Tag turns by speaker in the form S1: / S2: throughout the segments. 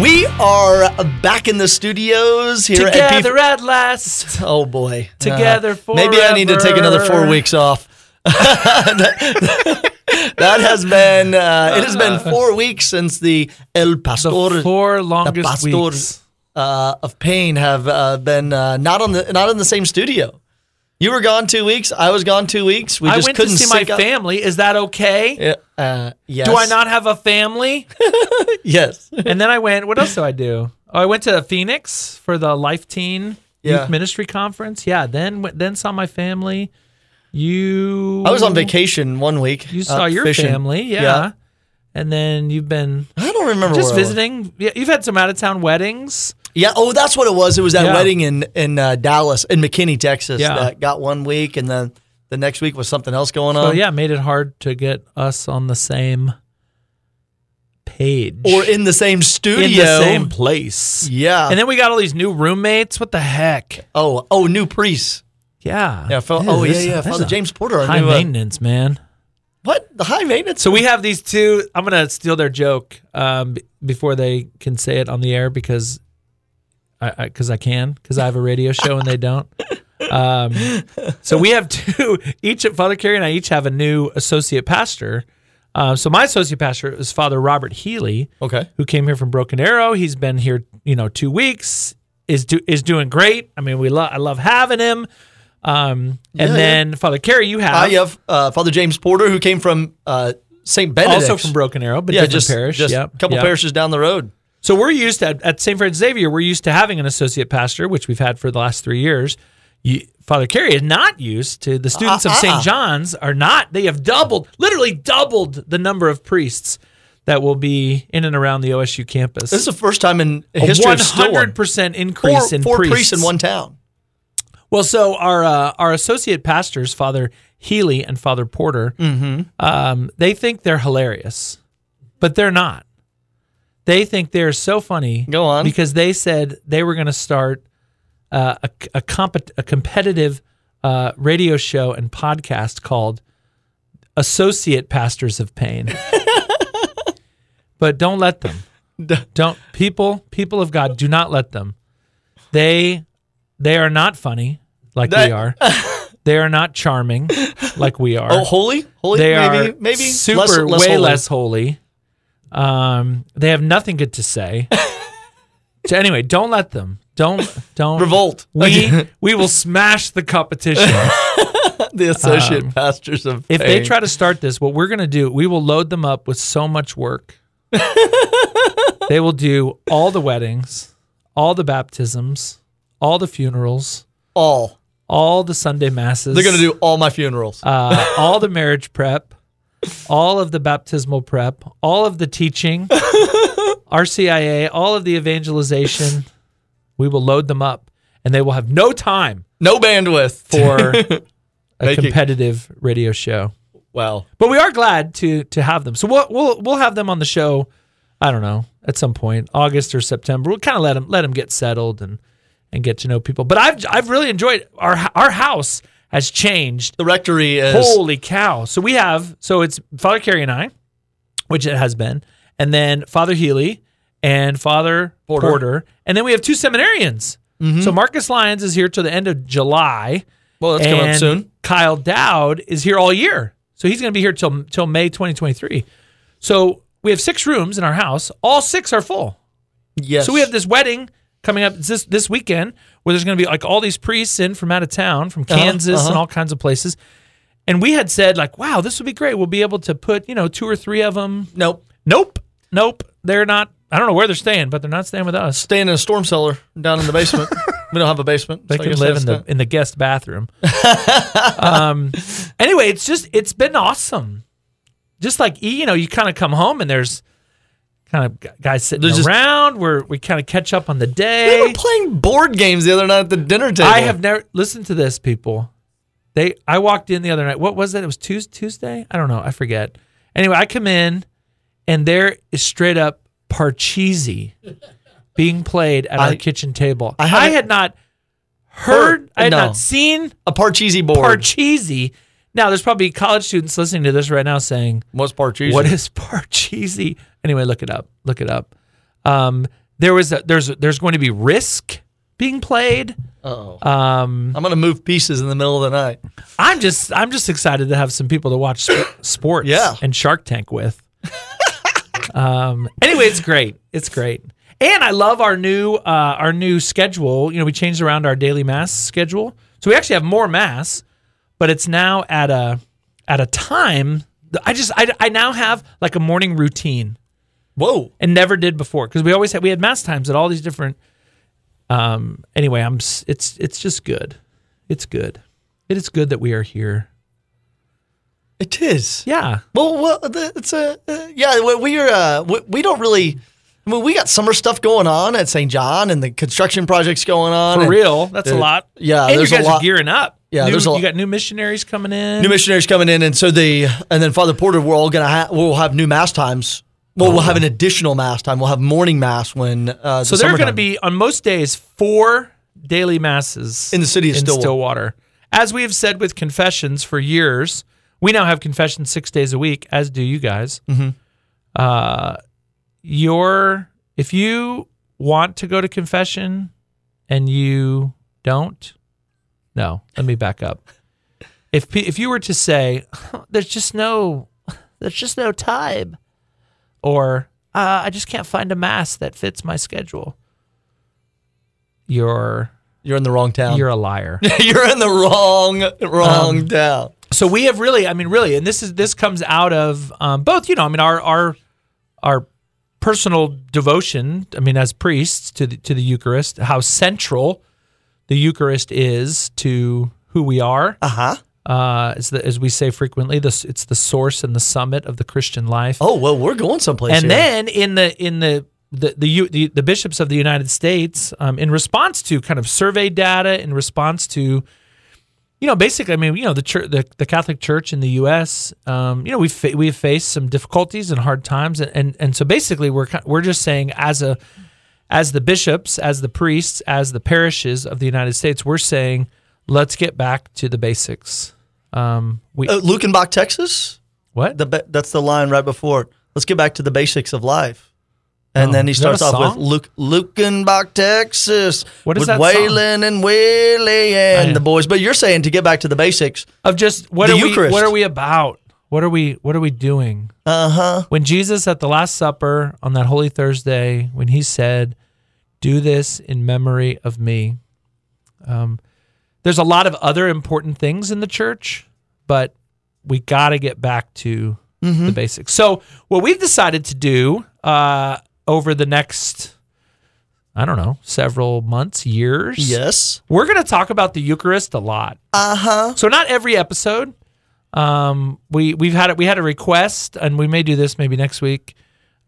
S1: We are back in the studios here at
S2: Together
S1: P-
S2: at last.
S1: Oh boy.
S2: Together
S1: Uh, Maybe I need to take another four weeks off. that has been uh, it has been four weeks since the El Pastor
S2: The four
S1: the
S2: longest
S1: Pastor
S2: weeks.
S1: uh, of Pain have uh, been uh, not on the not in the same studio. You were gone two weeks. I was gone two weeks. We
S2: I
S1: just
S2: went to
S1: couldn't
S2: see my
S1: up.
S2: family. Is that okay?
S1: Yeah, uh, yes.
S2: Do I not have a family?
S1: Yes.
S2: and then I went. What else do I do? Oh, I went to Phoenix for the Life Teen
S1: Yeah.
S2: Youth Ministry Conference. Yeah. Then then saw my family. You.
S1: I was on vacation one week.
S2: You
S1: uh,
S2: saw your
S1: fishing.
S2: family. Yeah. And then you've been
S1: I don't remember
S2: just
S1: where I was.
S2: visiting. Yeah, you've had some out of town weddings.
S1: Yeah. Oh, that's what it was. It was that
S2: Yeah.
S1: wedding in in uh, Dallas, in McKinney, Texas.
S2: Yeah.
S1: That got one week, and then the next week was something else going on.
S2: So yeah, made it hard to get us on the same page
S1: Or in the same studio.
S2: in the same place.
S1: Yeah.
S2: And then we got all these new roommates. What the heck?
S1: oh, oh, new priest.
S2: Yeah.
S1: Yeah.
S2: Ew,
S1: oh, yeah, yeah. Father James Porter.
S2: High
S1: new, uh,
S2: maintenance, man.
S1: what? The high maintenance.
S2: So we have these two. I'm gonna steal their joke um, b- before they can say it on the air because I because I, can because I have a radio show and they don't. Um, so we have two. Each at Father Carey and I each have a new associate pastor. Uh, so my associate pastor is Father Robert Healy,
S1: okay.
S2: who came here from Broken Arrow. He's been here, you know, two weeks. is do, is doing great. I mean, we love I love having him. Um, and
S1: Yeah,
S2: then Father Carey, you have
S1: I have uh, Father James Porter, who came from uh, St. Benedict.
S2: also from Broken Arrow, but
S1: yeah, just,
S2: parish.
S1: just
S2: Yep,
S1: a couple
S2: yep.
S1: parishes down the road.
S2: So we're used to at St. Francis Xavier, we're used to having an associate pastor, which we've had for the last three years. You, Father Carey is not used to. The students of
S1: Uh-uh.
S2: St. John's are not. They have doubled, literally doubled the number of priests that will be in and around the OSU campus.
S1: This is the first time in history
S2: one
S1: of
S2: hundred percent increase
S1: Four,
S2: in
S1: four
S2: priests.
S1: priests in one town.
S2: Well, so our uh, our associate pastors, Father Healy and Father Porter,
S1: Mm-hmm.
S2: um, they think they're hilarious, but they're not. They think they're so funny.
S1: Go on.
S2: because they said they were going to start uh, a a, compet- a competitive uh, radio show and podcast called Associate Pastors of Pain. but don't let them. Don't people people of God do not let them. They they are not funny like
S1: They-
S2: we are. They are not charming like we are.
S1: Oh, holy, holy.
S2: they
S1: maybe,
S2: are
S1: maybe
S2: super
S1: less, less
S2: way
S1: holy.
S2: less holy. Um, they have nothing good to say. so anyway, don't let them. Don't don't
S1: revolt.
S2: We we will smash the competition.
S1: the associate pastors of
S2: Um, If they try to start this, what we're going to do, we will load them up with so much work. they will do all the weddings, all the baptisms, all the funerals,
S1: all,
S2: all the Sunday masses.
S1: they're going to do all my funerals.
S2: uh, all the marriage prep, all of the baptismal prep, all of the teaching, RCIA, all of the evangelization. We will load them up, and they will have no time
S1: no bandwidth
S2: for a
S1: Make it-
S2: competitive radio show.
S1: Well,
S2: But we are glad to to have them. So we'll we'll we'll have them on the show. I don't know at some point, August or September. We'll kind of let them let them get settled and and get to know people. But I've I've really enjoyed our our house has changed
S1: The rectory is
S2: Holy cow! So we have so it's Father Carey and I, which it has been, and then Father Healy and Father
S1: Porter.
S2: Porter, and then we have two seminarians. Mm-hmm. So Marcus Lyons is here till the end of July.
S1: well, that's coming up soon.
S2: Kyle Dowd is here all year, so he's going to be here till till May 2023. So we have six rooms in our house. All six are full.
S1: Yes.
S2: So we have this wedding coming up this this weekend where there's going to be like all these priests in from out of town, from Kansas
S1: uh-huh.
S2: and all kinds of places. And we had said like, wow, this would be great. We'll be able to put you know two or three of them.
S1: nope.
S2: Nope, nope. They're not. I don't know where they're staying, but they're not staying with us.
S1: Staying in a storm cellar down in the basement. we don't have a basement.
S2: They
S1: so
S2: can live in the in the guest bathroom. um. Anyway, it's just it's been awesome. Just like you know, you kind of come home and there's kind of guys sitting
S1: There's just-
S2: around where we kind of catch up on the
S1: day
S2: day.
S1: were playing board games the other night at the dinner table.
S2: I have never listened to this, people. They I walked in the other night. What was it? It was Tues- Tuesday. I don't know. I forget. Anyway, I come in, and there is straight up Parcheesi being played at our kitchen table.
S1: I
S2: I, had not heard.
S1: heard-
S2: I had
S1: no.
S2: not seen
S1: a Parcheesi board.
S2: Parcheesi. Now, there's probably college students listening to this right now saying,
S1: What's Parcheesi?
S2: "What is Parcheesi?" Anyway, look it up. Look it up. Um, there was a, there's there's going to be Risk being played.
S1: Oh,
S2: Um,
S1: I'm gonna move pieces in the middle of the night.
S2: I'm just I'm just excited to have some people to watch sp- sports
S1: Yeah.
S2: and Shark Tank with. um, anyway, it's great. It's great. And I love our new uh, our new schedule. You know, we changed around our daily mass schedule, so we actually have more mass, but it's now at a at a time. I just I, I now have like a morning routine
S1: Whoa.
S2: and never did before because we always had we had mass times at all these different. Um. Anyway, I'm. It's it's just good. It's good. It is good that we are here.
S1: It is.
S2: Yeah.
S1: Well, well, it's a uh, yeah. we- We're uh, we, we don't really. I mean, we got summer stuff going on at St. John, and the construction projects going on.
S2: For
S1: and
S2: real, that's a lot.
S1: yeah,
S2: and you
S1: there's a
S2: guys
S1: lot-
S2: are gearing up.
S1: Yeah,
S2: New-
S1: there's a
S2: you got new missionaries coming in.
S1: New missionaries coming in, and so the and then Father Porter, we're all gonna ha- we'll have new mass times. Well, we'll have an additional mass time. We'll have morning mass when. Uh,
S2: so
S1: the
S2: there are going to be on most days four daily masses
S1: In the city of
S2: in
S1: Stillwater.
S2: Stillwater. As we have said with confessions for years, we now have confessions six days a week, as do you guys.
S1: Mm-hmm.
S2: Uh, your if you want to go to confession and you don't, no. Let me back up. If if you were to say, "There's just no, there's just no time," or uh, "I just can't find a mass that fits my schedule," you're
S1: You're in the wrong town.
S2: you're a liar.
S1: You're in the wrong wrong
S2: Um,
S1: town.
S2: so we have really, I mean, really, and this is this comes out of um, both. You know, I mean, our our our personal devotion. I mean, as priests to the to the Eucharist, how central the Eucharist is to who we are.
S1: Uh huh.
S2: Uh, as, the, as we say frequently, this it's the source and the summit of the Christian life.
S1: Oh well, we're going someplace.
S2: and
S1: here.
S2: then in the in the the the, the, the bishops of the United States, um, in response to kind of survey data, in response to, you know, basically, I mean, you know, the church, the, the Catholic Church in the U.S., um, you know, we've fa- we've faced some difficulties and hard times, and and, and so basically, we're we're just saying as a as the bishops, as the priests, as the parishes of the United States, we're saying let's get back to the basics. Um, we
S1: uh, Luckenbach, Texas.
S2: what?
S1: The that's the line right before. it. Let's get back to the basics of life. And
S2: Oh,
S1: then he starts off with? Luke, Luckenbach, Texas.
S2: What is
S1: with
S2: that song?
S1: Waylon and Willie and the boys. But you're saying to get back to the basics.
S2: of just what
S1: The
S2: are we what are we about? What are we what are we doing?
S1: Uh huh.
S2: When Jesus at the last supper on that holy Thursday when he said, "Do this in memory of me." Um there's a lot of other important things in the church, but we got to get back to the basics. So, what we've decided to do uh over the next I don't know, several months, years.
S1: Yes.
S2: We're going to talk about the Eucharist a lot.
S1: Uh huh.
S2: So not every episode. Um, we we've had it. We had a request, and we may do this maybe next week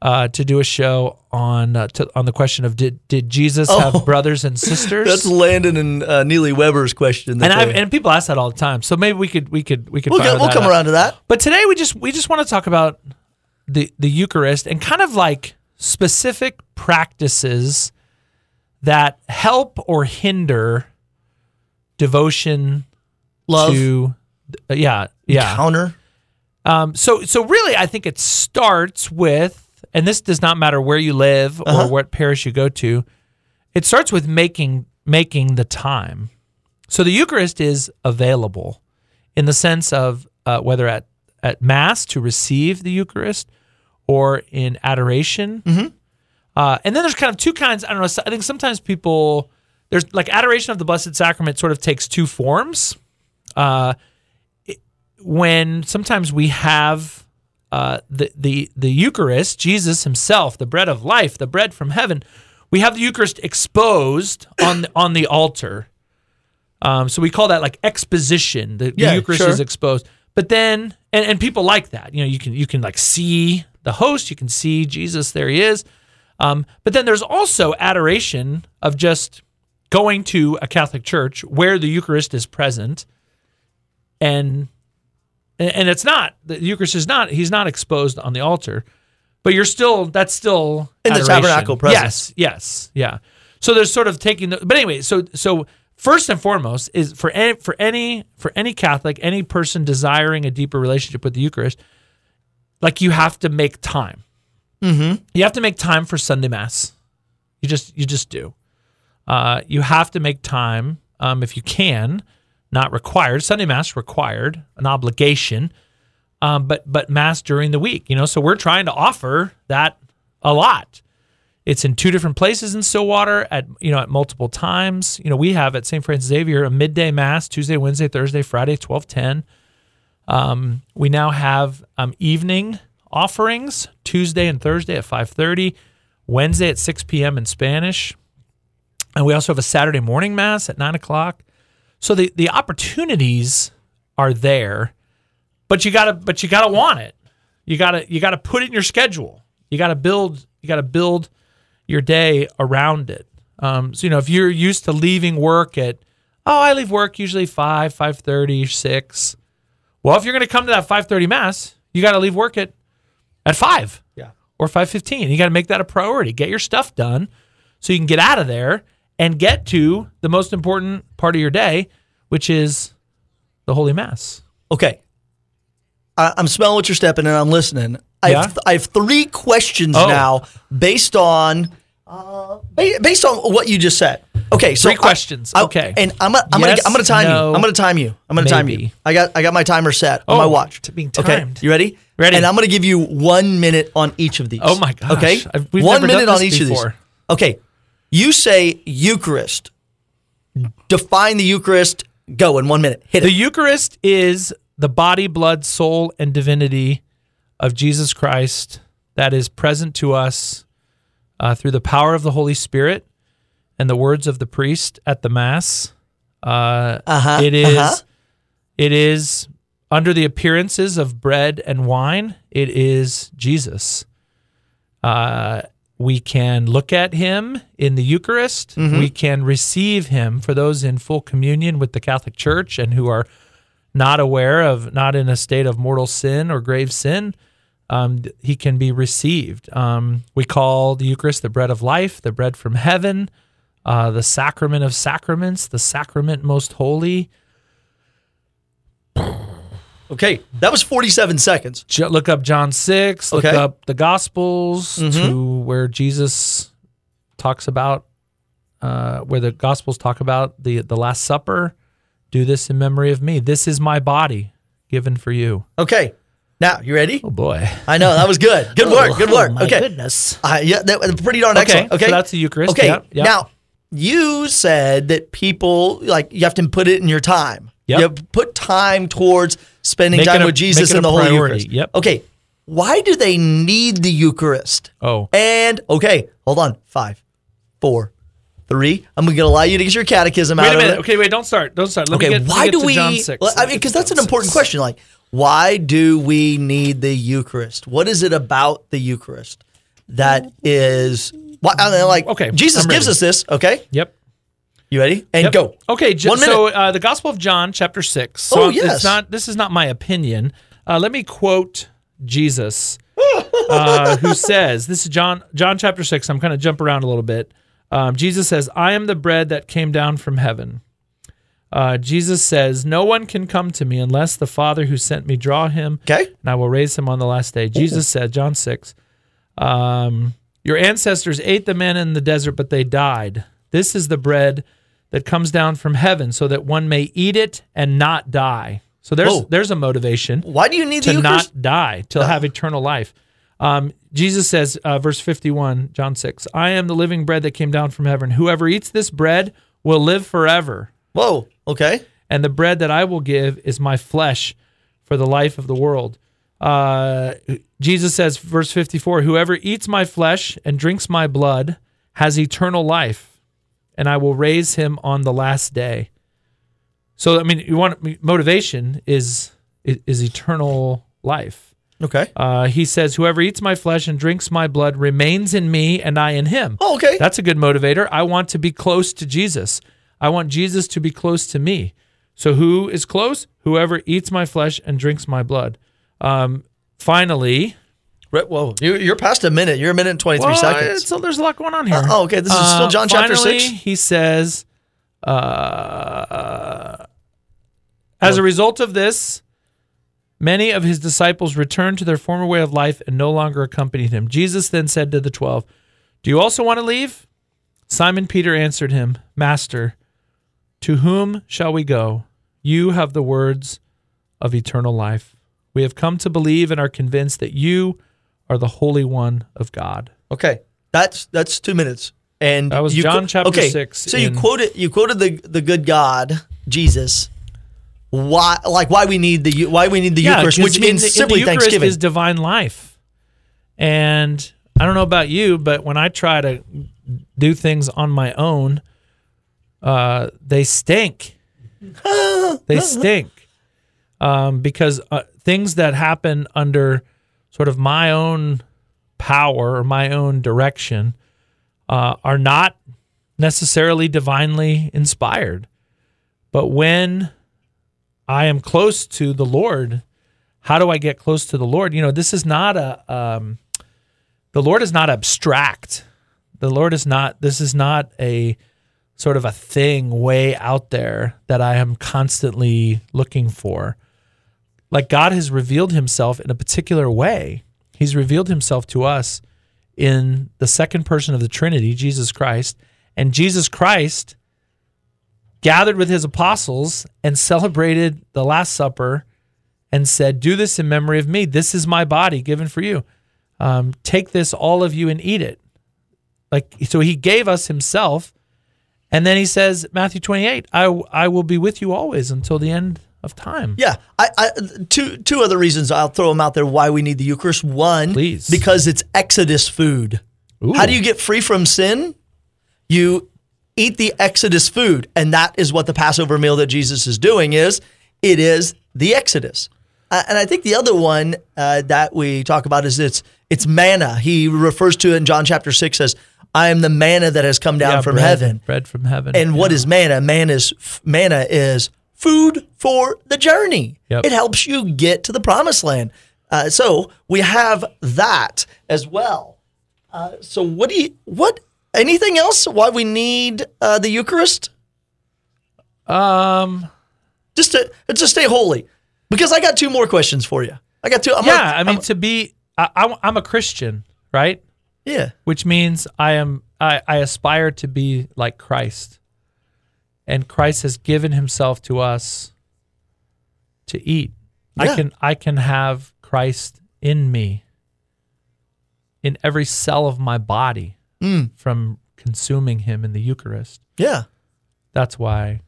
S2: uh, to do a show on uh, to, on the question of did did Jesus
S1: Oh.
S2: have brothers and sisters?
S1: That's Landon and uh, Neely Weber's question.
S2: and I and people ask that all the time. So maybe we could we could we could
S1: we'll, get, we'll come
S2: up.
S1: around to that.
S2: But today we just we just want to talk about the the Eucharist and kind of like specific practices that help or hinder devotion
S1: Love,
S2: to uh, yeah yeah
S1: counter.
S2: um, so so really I think it starts with and this does not matter where you live or
S1: Uh-huh.
S2: what parish you go to it starts with making making the time so the Eucharist is available in the sense of uh, whether at at mass to receive the Eucharist or in adoration uh, and then there's kind of two kinds. I don't know. I think sometimes people there's like adoration of the Blessed Sacrament sort of takes two forms. Uh, it- when sometimes we have uh, the the the Eucharist, Jesus Himself, the bread of life, the bread from heaven, we have the Eucharist exposed on the, on the altar. Um, so we call that like exposition. The, the Eucharist
S1: sure.
S2: is exposed. But then, and, and people like that. You know, you can you can like see the host. You can see Jesus. There he is. Um, but then there's also adoration of just going to a Catholic church where the Eucharist is present, and and it's not the Eucharist is not he's not exposed on the altar, but you're still that's still
S1: In the tabernacle presence.
S2: Yes, yes, yeah. So there's sort of taking the but anyway. So so first and foremost is for any for any for any Catholic any person desiring a deeper relationship with the Eucharist, like you have to make time.
S1: Mm-hmm.
S2: You have to make time for Sunday Mass. You just you just do. Uh, you have to make time um, if you can, not required. Sunday mass required, an obligation, um, but but mass during the week. You know, so we're trying to offer that a lot. It's in two different places in Stillwater at you know at multiple times. You know, we have at St. Francis Xavier a midday mass Tuesday, Wednesday, Thursday, Friday, twelve ten. Um, we now have um, evening offerings Tuesday and Thursday at five thirty, Wednesday at six p.m. in Spanish, and we also have a Saturday morning mass at nine o'clock. So the the opportunities are there, but you gotta but you gotta want it. You gotta you gotta put it in your schedule. You gotta build you gotta build your day around it. Um, so you know if you're used to leaving work at oh I leave work usually five five thirty six. Well, if you're to come to that five thirty mass, you got to leave work at at five
S1: Yeah.
S2: or five fifteen. You got to make that a priority. Get your stuff done so you can get out of there and get to the most important part of your day, which is the Holy Mass.
S1: Okay. I, I'm smelling what you're stepping and I'm listening. I,
S2: Yeah?
S1: have, I have three questions
S2: Oh.
S1: now based on uh, based on what you just said. Okay, so
S2: Three questions.
S1: I-
S2: Okay.
S1: and I'm gonna I'm
S2: Yes,
S1: gonna I'm gonna time
S2: no,
S1: you. I'm gonna time you. I'm gonna time you. I got I got my timer set on
S2: Oh,
S1: my watch.
S2: t- being
S1: Okay,
S2: timed.
S1: you ready?
S2: Ready.
S1: And I'm gonna give you one minute on each of these.
S2: Oh my gosh.
S1: Okay,
S2: I've-
S1: one minute on each of these. Okay, you say Eucharist. Define the Eucharist. Go in one minute. Hit
S2: The
S1: it.
S2: The Eucharist is the body, blood, soul, and divinity of Jesus Christ that is present to us uh, through the power of the Holy Spirit and the words of the priest at the Mass. Uh,
S1: Uh-huh,
S2: it is-
S1: uh-huh.
S2: It is under the appearances of bread and wine. It is Jesus. Uh, we can look at him in the Eucharist. We can receive him for those in full communion with the Catholic Church and who are not aware of, not in a state of mortal sin or grave sin. Um, he can be received. Um, we call the Eucharist the bread of life, the bread from heaven, uh, the sacrament of sacraments, the sacrament most holy.
S1: Okay, that was 47 seconds.
S2: J- look up John 6, look
S1: Okay. Mm-hmm.
S2: up the Gospels to where Jesus talks about, uh, where the Gospels talk about the, the Last Supper. Do this in memory of me. This is my body given for you.
S1: Okay, now you ready?
S2: Oh, boy.
S1: I know that was good. Good work. Good work.
S2: Oh, my
S1: okay,
S2: goodness.
S1: Uh, yeah, that was pretty darn excellent. Okay,
S2: so that's the Eucharist.
S1: Okay,
S2: Yep, yep.
S1: now you said that people like you have to put it in your time.
S2: Yep.
S1: You put time towards spending
S2: Make
S1: time
S2: a-
S1: with Jesus in the
S2: a
S1: Holy
S2: priority.
S1: Eucharist.
S2: Yep.
S1: Okay, why do they need the Eucharist?
S2: Oh,
S1: And okay, hold on. Five, four, three. I'm going to allow you to get your catechism out
S2: wait a
S1: of
S2: minute.
S1: it.
S2: Okay, wait, don't start. Don't start. Let me
S1: Okay,
S2: get,
S1: why do we?
S2: John 6.
S1: well, I mean, because that's an important
S2: 6.
S1: question. Like, why do we need the Eucharist? What is it about the Eucharist that is? Why, I mean, like,
S2: Okay,
S1: Jesus gives us this. Okay,
S2: Yep.
S1: You ready? And
S2: Yep.
S1: go.
S2: Okay, j-
S1: One
S2: so uh, the Gospel of John, chapter six. So
S1: Oh,
S2: it's
S1: yes.
S2: not. This is not my opinion. Uh, let me quote Jesus, uh, who says, "This is John, John chapter six. I'm kind of jump around a little bit. Um, Jesus says, "I am the bread that came down from heaven." Uh, Jesus says, "No one can come to me unless the Father who sent me draw him,
S1: Okay.
S2: and I will raise him on the last day." Jesus said, John six. Um, your ancestors ate the manna in the desert, but they died. This is the bread that comes down from heaven, so that one may eat it and not die. So there's
S1: Whoa.
S2: there's a motivation
S1: Why do you need
S2: to not die, to have eternal life. Um, Jesus says, uh, verse 51, John 6, I am the living bread that came down from heaven. Whoever eats this bread will live forever.
S1: Whoa. Okay.
S2: And the bread that I will give is my flesh for the life of the world. Uh, Jesus says, verse 54, Whoever eats my flesh and drinks my blood has eternal life, and I will raise him on the last day. So, I mean, you want motivation is is eternal life.
S1: Okay.
S2: Uh, he says, Whoever eats my flesh and drinks my blood remains in me, and I in him.
S1: Oh, okay.
S2: That's a good motivator. I want to be close to Jesus. I want Jesus to be close to me. So who is close? Whoever eats my flesh and drinks my blood. Um, finally,
S1: Right. You, you're past a minute. You're a minute and 23
S2: well,
S1: seconds.
S2: So there's a lot going on here.
S1: oh, okay. This is still
S2: Uh,
S1: John chapter 6.
S2: He says, uh, as a result of this, many of his disciples returned to their former way of life and no longer accompanied him. Jesus then said to the twelve, Do you also want to leave? Simon Peter answered him, Master, to whom shall we go? You have the words of eternal life. We have come to believe and are convinced that you are the Holy One of God.
S1: Okay, that's that's two minutes. And
S2: That was
S1: you
S2: John chapter
S1: okay,
S2: six
S1: So you
S2: in-
S1: quoted you quoted the the good God Jesus. Why like why we need the why we need the Eucharist, which means
S2: the-
S1: simply
S2: Eucharist
S1: Thanksgiving.
S2: is divine life. And I don't know about you, but when I try to do things on my own, uh, they stink. they stink um, because uh, things that happen under sort of my own power or my own direction uh, are not necessarily divinely inspired. But when I am close to the Lord, how do I get close to the Lord? You know, this is not a, um, the Lord is not abstract. The Lord is not, this is not a sort of a thing way out there that I am constantly looking for. Like God has revealed himself in a particular way. He's revealed himself to us in the second person of the Trinity, Jesus Christ. And Jesus Christ gathered with his apostles and celebrated the Last Supper and said, Do this in memory of me. This is my body given for you. Um, take this, all of you, and eat it. Like, so he gave us himself. And then he says, Matthew 28, I, I will be with you always until the end of time.
S1: Yeah, I, I two two other reasons I'll throw them out there why we need the Eucharist. One,
S2: Please.
S1: because it's Exodus food.
S2: Ooh.
S1: How do you get free from sin? You eat the Exodus food, and that is what the Passover meal that Jesus is doing is. It is the Exodus, uh, and I think the other one uh, that we talk about is it's it's manna. He refers to it in John chapter six as I am the manna that has come down
S2: Yeah,
S1: from
S2: bread-
S1: heaven.
S2: Bread from heaven.
S1: And what
S2: Yeah.
S1: is manna? Manna is manna is food for the journey.
S2: Yep.
S1: It helps you get to the promised land. Uh, so we have that as well. Uh, so what do you what? Anything else? Why we need uh, the Eucharist?
S2: Um,
S1: Just to just stay holy. Because I got two more questions for you. I got two. I'm
S2: yeah,
S1: gonna-
S2: I mean,
S1: I'm-
S2: to be, I, I, I'm a Christian, right?
S1: yeah.
S2: which means I am I, I aspire to be like Christ. And Christ has given himself to us to eat.
S1: Yeah.
S2: I can I can have Christ in me in every cell of my body
S1: Mm.
S2: from consuming him in the Eucharist.
S1: Yeah.
S2: That's why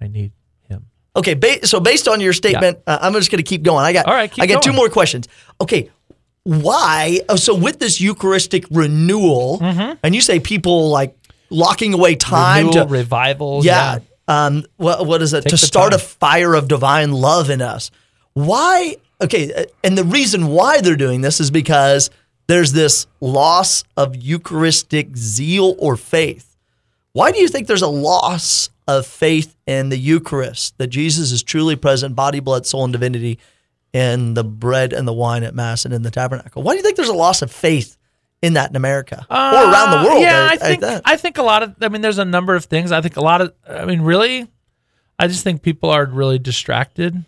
S2: I need him.
S1: Okay, ba- so based on your statement, uh, I'm just going to keep going. I got
S2: All right,
S1: I got two more questions. Okay, why? Oh, so with this Eucharistic renewal, and you say people like locking away time.
S2: Renewal,
S1: to
S2: revival.
S1: yeah, um, what what is it
S2: Take
S1: to start a fire of divine love in us? Why? Okay, uh, and the reason why they're doing this is because there's this loss of Eucharistic zeal or faith. Why do you think there's a loss of faith in the Eucharist, that Jesus is truly present, body, blood, soul, and divinity in the bread and the wine at Mass and in the tabernacle? Why do you think there's a loss of faith in that in America or around the
S2: Uh,
S1: world?
S2: Yeah,
S1: at-
S2: I think
S1: that?
S2: I think a lot of. I mean, there's a number of things. I think a lot of. I mean, really, I just think people are really distracted.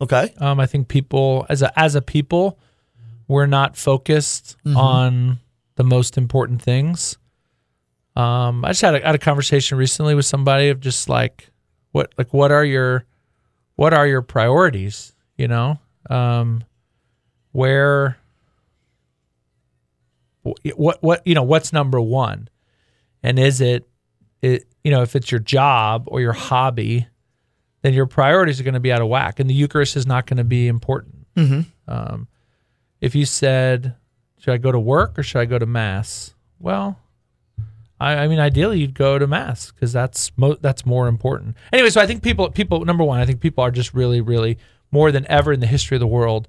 S1: okay.
S2: Um, I think people, as a as a people, we're not focused
S1: Mm-hmm.
S2: on the most important things. Um, I just had a, had a conversation recently with somebody of just like, what like what are your, what are your priorities? You know, um, where, wh- what what you know what's number one, and is it, it you know if it's your job or your hobby, then your priorities are going to be out of whack, and the Eucharist is not going to be important.
S1: Mhm.
S2: Um, if you said, "Should I go to work or should I go to mass?" Well, I, I mean, ideally you'd go to mass because that's mo- that's more important. Anyway, so I think people people number one, I think people are just really really more than ever in the history of the world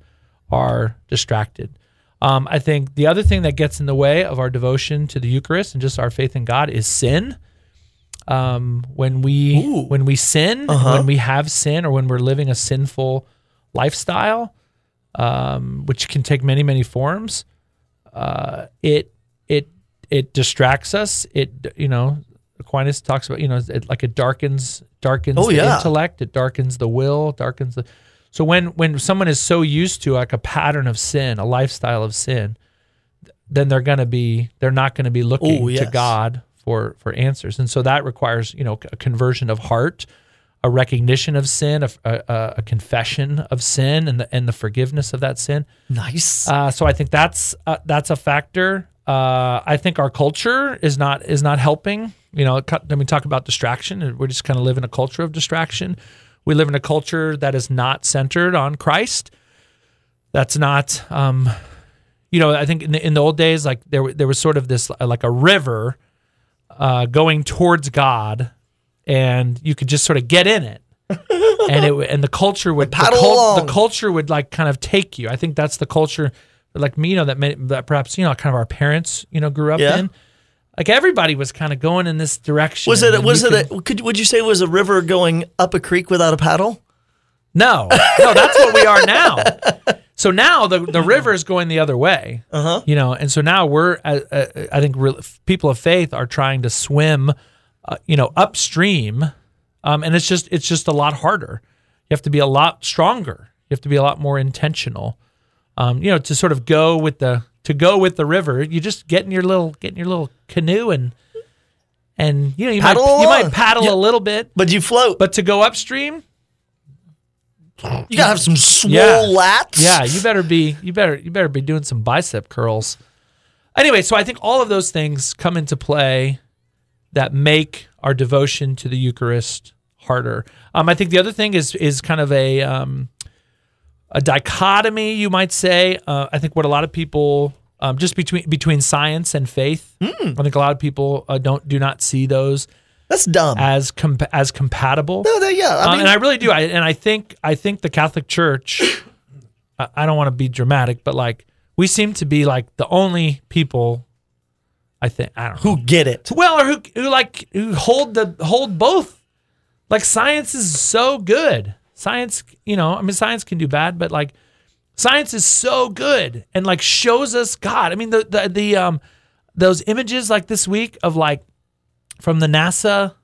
S2: are distracted. Um, I think the other thing that gets in the way of our devotion to the Eucharist and just our faith in God is sin. Um, when we
S1: Ooh.
S2: when we sin,
S1: Uh-huh.
S2: when we have sin, or when we're living a sinful lifestyle, um, which can take many many forms, uh, it it it distracts us. It you know Aquinas talks about you know it, like it darkens darkens
S1: Oh,
S2: the
S1: yeah.
S2: intellect. It darkens the will. Darkens the so when when someone is so used to like a pattern of sin, a lifestyle of sin, then they're gonna be they're not gonna be looking
S1: Oh, yes.
S2: to God for for answers, and so that requires you know a conversion of heart, a recognition of sin, a, a, a confession of sin, and the and the forgiveness of that sin.
S1: Nice.
S2: Uh, so I think that's uh, that's a factor. Uh, I think our culture is not is not helping. You know, when we talk about distraction, and we're just kind of live in a culture of distraction. We live in a culture that is not centered on Christ. That's not, um, you know, I think in the, in the old days, like there there was sort of this uh, like a river uh, going towards God, and you could just sort of get in it. and it and the culture would the, the culture would like kind of take you. I think that's the culture, like me, you know, that may, that perhaps you know, kind of our parents, you know, grew up
S1: Yeah.
S2: in. Like everybody was kind of going in this direction.
S1: Was it? Was it?
S2: could-
S1: A, could would you say it was a river going up a creek without a paddle?
S2: No, no, that's what we are now. So now the the river is going the other way.
S1: Uh huh.
S2: You know, and so now we're, uh, uh, I think, real people of faith are trying to swim, uh, you know, upstream, um, and it's just it's just a lot harder. You have to be a lot stronger. You have to be a lot more intentional. Um, you know, to sort of go with the to go with the river. You just get in your little get in your little canoe and and you know you
S1: Paddle
S2: might you might paddle
S1: Yeah.
S2: a little bit,
S1: But you float.
S2: but to go upstream,
S1: you gotta have some swole
S2: Yeah.
S1: lats.
S2: Yeah, you better be you better you better be doing some bicep curls. Anyway, so I think all of those things come into play that make our devotion to the Eucharist harder. Um, I think the other thing is is kind of a um, a dichotomy, you might say. Uh, I think what a lot of people um, just between between science and faith. I think a lot of people uh, don't do not see those
S1: That's dumb.
S2: as comp- as compatible.
S1: no, they, yeah. I
S2: Um,
S1: mean,
S2: and I really do. I, and I think I think the Catholic Church. I, I don't want to be dramatic, but like we seem to be like the only people. I think I don't know.
S1: who get it?
S2: Well, or who who like who hold the hold both. Like science is so good. Science, you know, I mean, science can do bad, but like science is so good and like shows us God. I mean, the the the um those images like this week of like from the NASA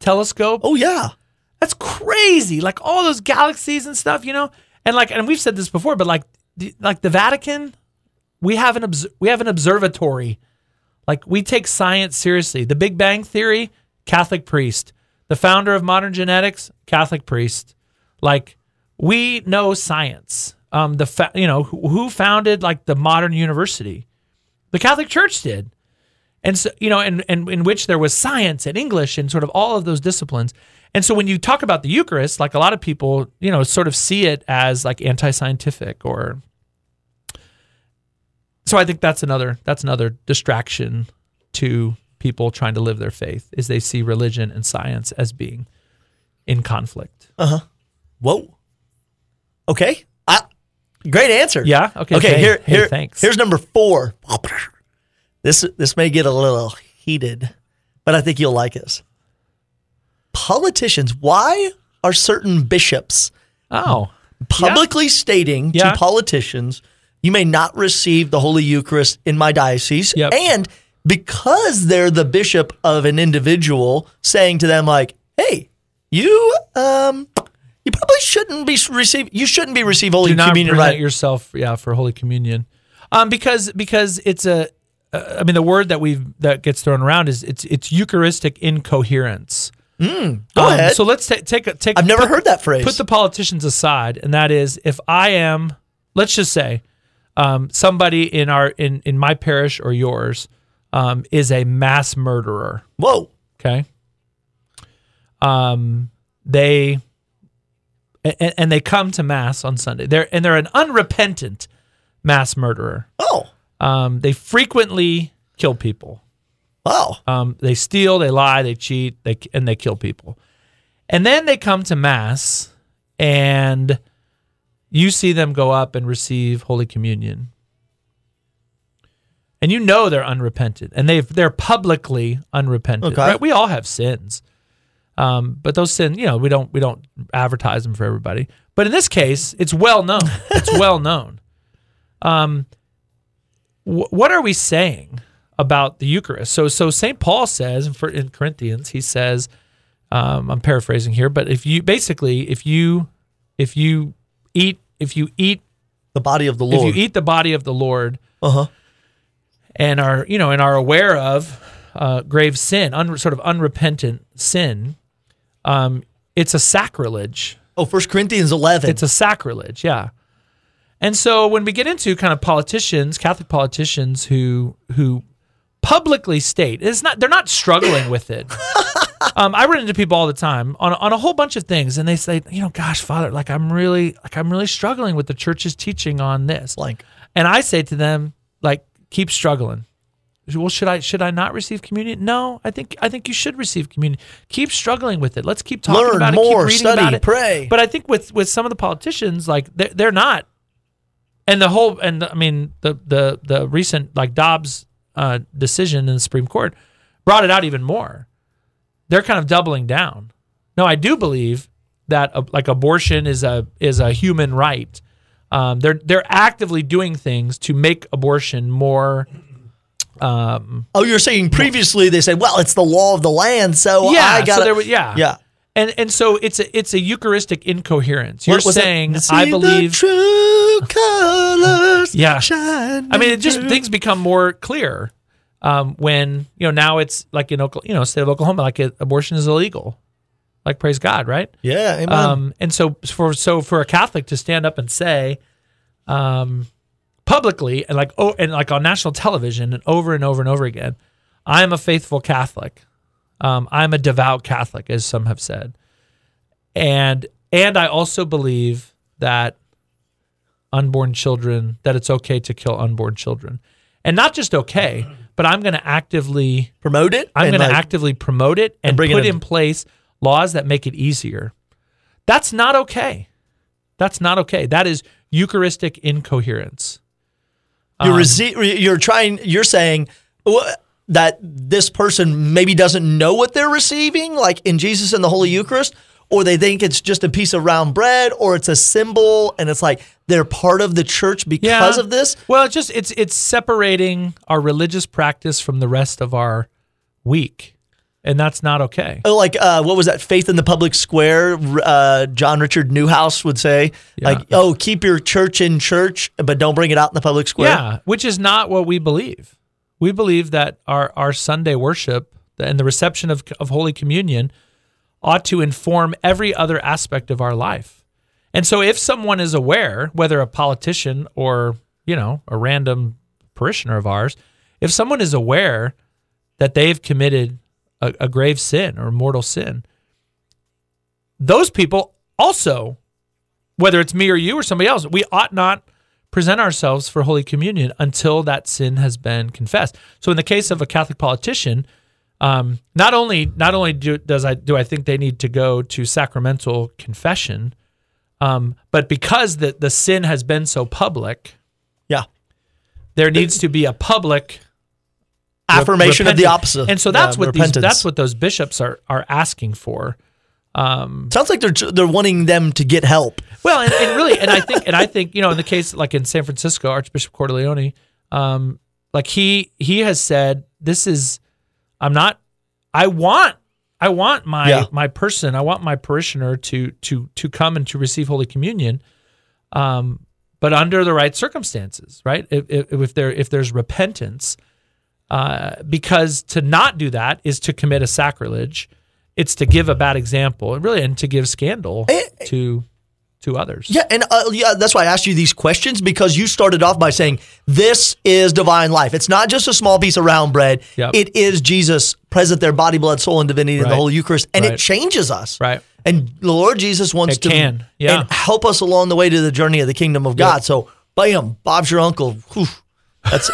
S2: telescope.
S1: Oh yeah.
S2: That's crazy. Like all those galaxies and stuff, you know. And like, and we've said this before, but like, the, like the Vatican, we have an obs- we have an observatory. Like we take science seriously. The Big Bang Theory, Catholic priest. The founder of modern genetics, Catholic priest. Like we know science. Um, the fa- you know who, who founded like the modern university? The Catholic Church did and so you know and, and in which there was science and english and sort of all of those disciplines and so when you talk about the eucharist like a lot of people you know sort of see it as like anti-scientific or so i think that's another that's another distraction to people trying to live their faith is they see religion and science as being in conflict
S1: Whoa. Okay. I, great answer.
S2: yeah okay
S1: Okay.
S2: hey,
S1: here,
S2: hey,
S1: here,
S2: thanks
S1: here's number four. This this may get a little heated, but I think you'll like this. Politicians. Why are certain bishops
S2: oh
S1: publicly stating
S2: Yeah.
S1: to politicians, "You may not receive the Holy Eucharist in my diocese,"
S2: Yep.
S1: and because they're the bishop of an individual, saying to them like, "Hey, you um." You probably shouldn't be receive. You shouldn't be receive Holy
S2: do not
S1: Communion
S2: present
S1: right.
S2: yourself yeah for holy communion um because because it's a uh, i mean the word that we've that gets thrown around is it's it's eucharistic incoherence
S1: Go
S2: Um,
S1: ahead.
S2: so let's ta- take a take
S1: I've never
S2: put-
S1: heard that phrase.
S2: put the politicians aside and that is if i am let's just say um, somebody in our in in my parish or yours um, is a mass murderer
S1: Whoa.
S2: okay um they and, and they come to mass on sunday. They're and they're an unrepentant mass murderer.
S1: Oh.
S2: um they frequently kill people.
S1: Wow.
S2: um they steal they lie they cheat they and they kill people. And then they come to mass and you see them go up and receive holy communion. And you know they're unrepentant and they they're publicly unrepentant
S1: Okay.
S2: right? We all have sins um, but those sins you know we don't we don't advertise them for everybody but in this case it's well known it's well known um, wh- what are we saying about the Eucharist? So, so Saint Paul says in, for, in Corinthians, he says, um, I'm paraphrasing here, but if you basically, if you, if you eat, if you eat,
S1: The body of the Lord, if
S2: you eat the body of the Lord
S1: uh huh.
S2: and are, you know, and are aware of, uh, grave sin, un, sort of unrepentant sin, um, it's a sacrilege.
S1: Oh, 1 Corinthians 11.
S2: It's a sacrilege, yeah. And so when we get into kind of politicians, Catholic politicians who who publicly state it's not they're not struggling with it. um, I run into people all the time on on a whole bunch of things, and they say, you know, gosh, Father, like I'm really like I'm really struggling with the church's teaching on this.
S1: Like-
S2: and I say to them, like, keep struggling. Well, should I should I not receive communion? No, I think I think you should receive communion. Keep struggling with it. Let's keep talking
S1: Learn
S2: about
S1: more,
S2: it. Keep reading
S1: study,
S2: about it.
S1: pray.
S2: But I think with with some of the politicians, like they're, they're not and the whole and I mean the the the recent like Dobbs uh, decision in the Supreme Court brought it out even more. They're kind of doubling down. No, I do believe that uh, like abortion is a is a human right. Um, they're they're actively doing things to make abortion more. Um,
S1: oh, you're saying previously they said, well, it's the law of the land, so
S2: yeah,
S1: I got
S2: so there was, yeah,
S1: Yeah.
S2: and and so it's a it's a Eucharistic incoherence. You're saying I
S1: the
S2: believe
S1: true colors
S2: Yeah.
S1: shine
S2: I mean, it just
S1: through.
S2: things become more clear um, when you know now it's like in Oklahoma, you know, state of Oklahoma, like it, abortion is illegal. Like praise God, right?
S1: Yeah, amen.
S2: Um, and so for so for a Catholic to stand up and say, um, publicly and like oh and like on national television and over and over and over again, I am a faithful Catholic. Um, I'm a devout Catholic, as some have said, and and I also believe that unborn children that it's okay to kill unborn children, and not just okay, but I'm going to actively
S1: Promote it.
S2: I'm
S1: and,
S2: going to actively promote it and,
S1: it
S2: put
S1: in.
S2: in place laws that make it easier. That's not okay. That's not okay. That is Eucharistic incoherence.
S1: You're,
S2: Um,
S1: rese- you're trying. You're saying that this person maybe doesn't know what they're receiving, like in Jesus and the Holy Eucharist, or they think it's just a piece of round bread, or it's a symbol, and it's like they're part of the church because
S2: Yeah.
S1: of this.
S2: Well, it's just it's it's separating our religious practice from the rest of our week, and that's not okay.
S1: Oh, Like uh, what was that? Faith in the public square. Uh, John Richard Neuhaus would say,
S2: Yeah.
S1: like, "Oh, keep your church in church, but don't bring it out in the public square."
S2: Yeah, which is not what we believe. We believe that our, our Sunday worship and the reception of, of Holy Communion ought to inform every other aspect of our life. And so if someone is aware, whether a politician or, you know, a random parishioner of ours, if someone is aware that they've committed a, a grave sin or mortal sin, those people also, whether it's me or you or somebody else, we ought not present ourselves for Holy Communion until that sin has been confessed. So, in the case of a Catholic politician, um, not only not only do, does I do I think they need to go to sacramental confession, um, but because the the sin has been so public,
S1: yeah.
S2: there needs to be a public
S1: Affirmation of the opposite.
S2: And so that's
S1: Yeah,
S2: what these, that's what those bishops are are asking for. Um,
S1: Sounds like they're they're wanting them to get help.
S2: Well, and, and really, and I think, and I think, you know, in the case like in San Francisco, Archbishop Cordileone, um, like he he has said, this is, I'm not, I want, I want my
S1: Yeah.
S2: my person, I want my parishioner to to to come and to receive Holy Communion, um, but under the right circumstances, right? If if, if there if there's repentance, uh, because to not do that is to commit a sacrilege. It's to give a bad example, and really, and to give scandal
S1: Eh,
S2: to to others.
S1: Yeah, and uh, yeah, that's why I asked you these questions because you started off by saying this is divine life. It's not just a small piece of round bread.
S2: Yep.
S1: It is Jesus present there, body, blood, soul, and divinity in the
S2: Right.
S1: Holy Eucharist, and
S2: Right.
S1: it changes us.
S2: Right.
S1: And the Lord Jesus wants
S2: It
S1: to
S2: can, yeah.
S1: and help us along the way to the journey of the kingdom of God. So, bam, Bob's your uncle. Whew. That's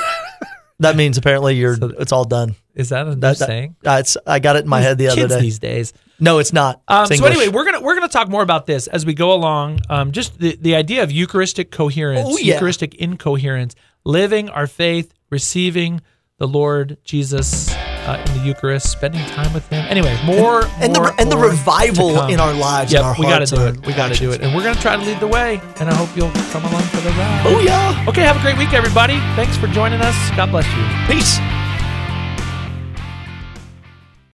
S1: that means apparently you're. it's all done.
S2: Is that a
S1: That- that-
S2: saying?
S1: uh, it's, I got it in my head the other day.
S2: these days.
S1: No, it's not.
S2: Um,
S1: It's
S2: so anyway, we're gonna we're gonna talk more about this as we go along. Um, just the, the idea of Eucharistic coherence,
S1: Oh, yeah.
S2: Eucharistic incoherence, living our faith, receiving the Lord Jesus uh, in the Eucharist, spending time with Him. Anyway, more
S1: and
S2: more,
S1: the and the revival in our lives.
S2: Yep,
S1: and our
S2: we got to do it. We got to do it, and we're gonna try to lead the way. And I hope you'll come along for the ride.
S1: Oh yeah.
S2: Okay, have a great week, everybody. Thanks for joining us. God bless you.
S1: Peace.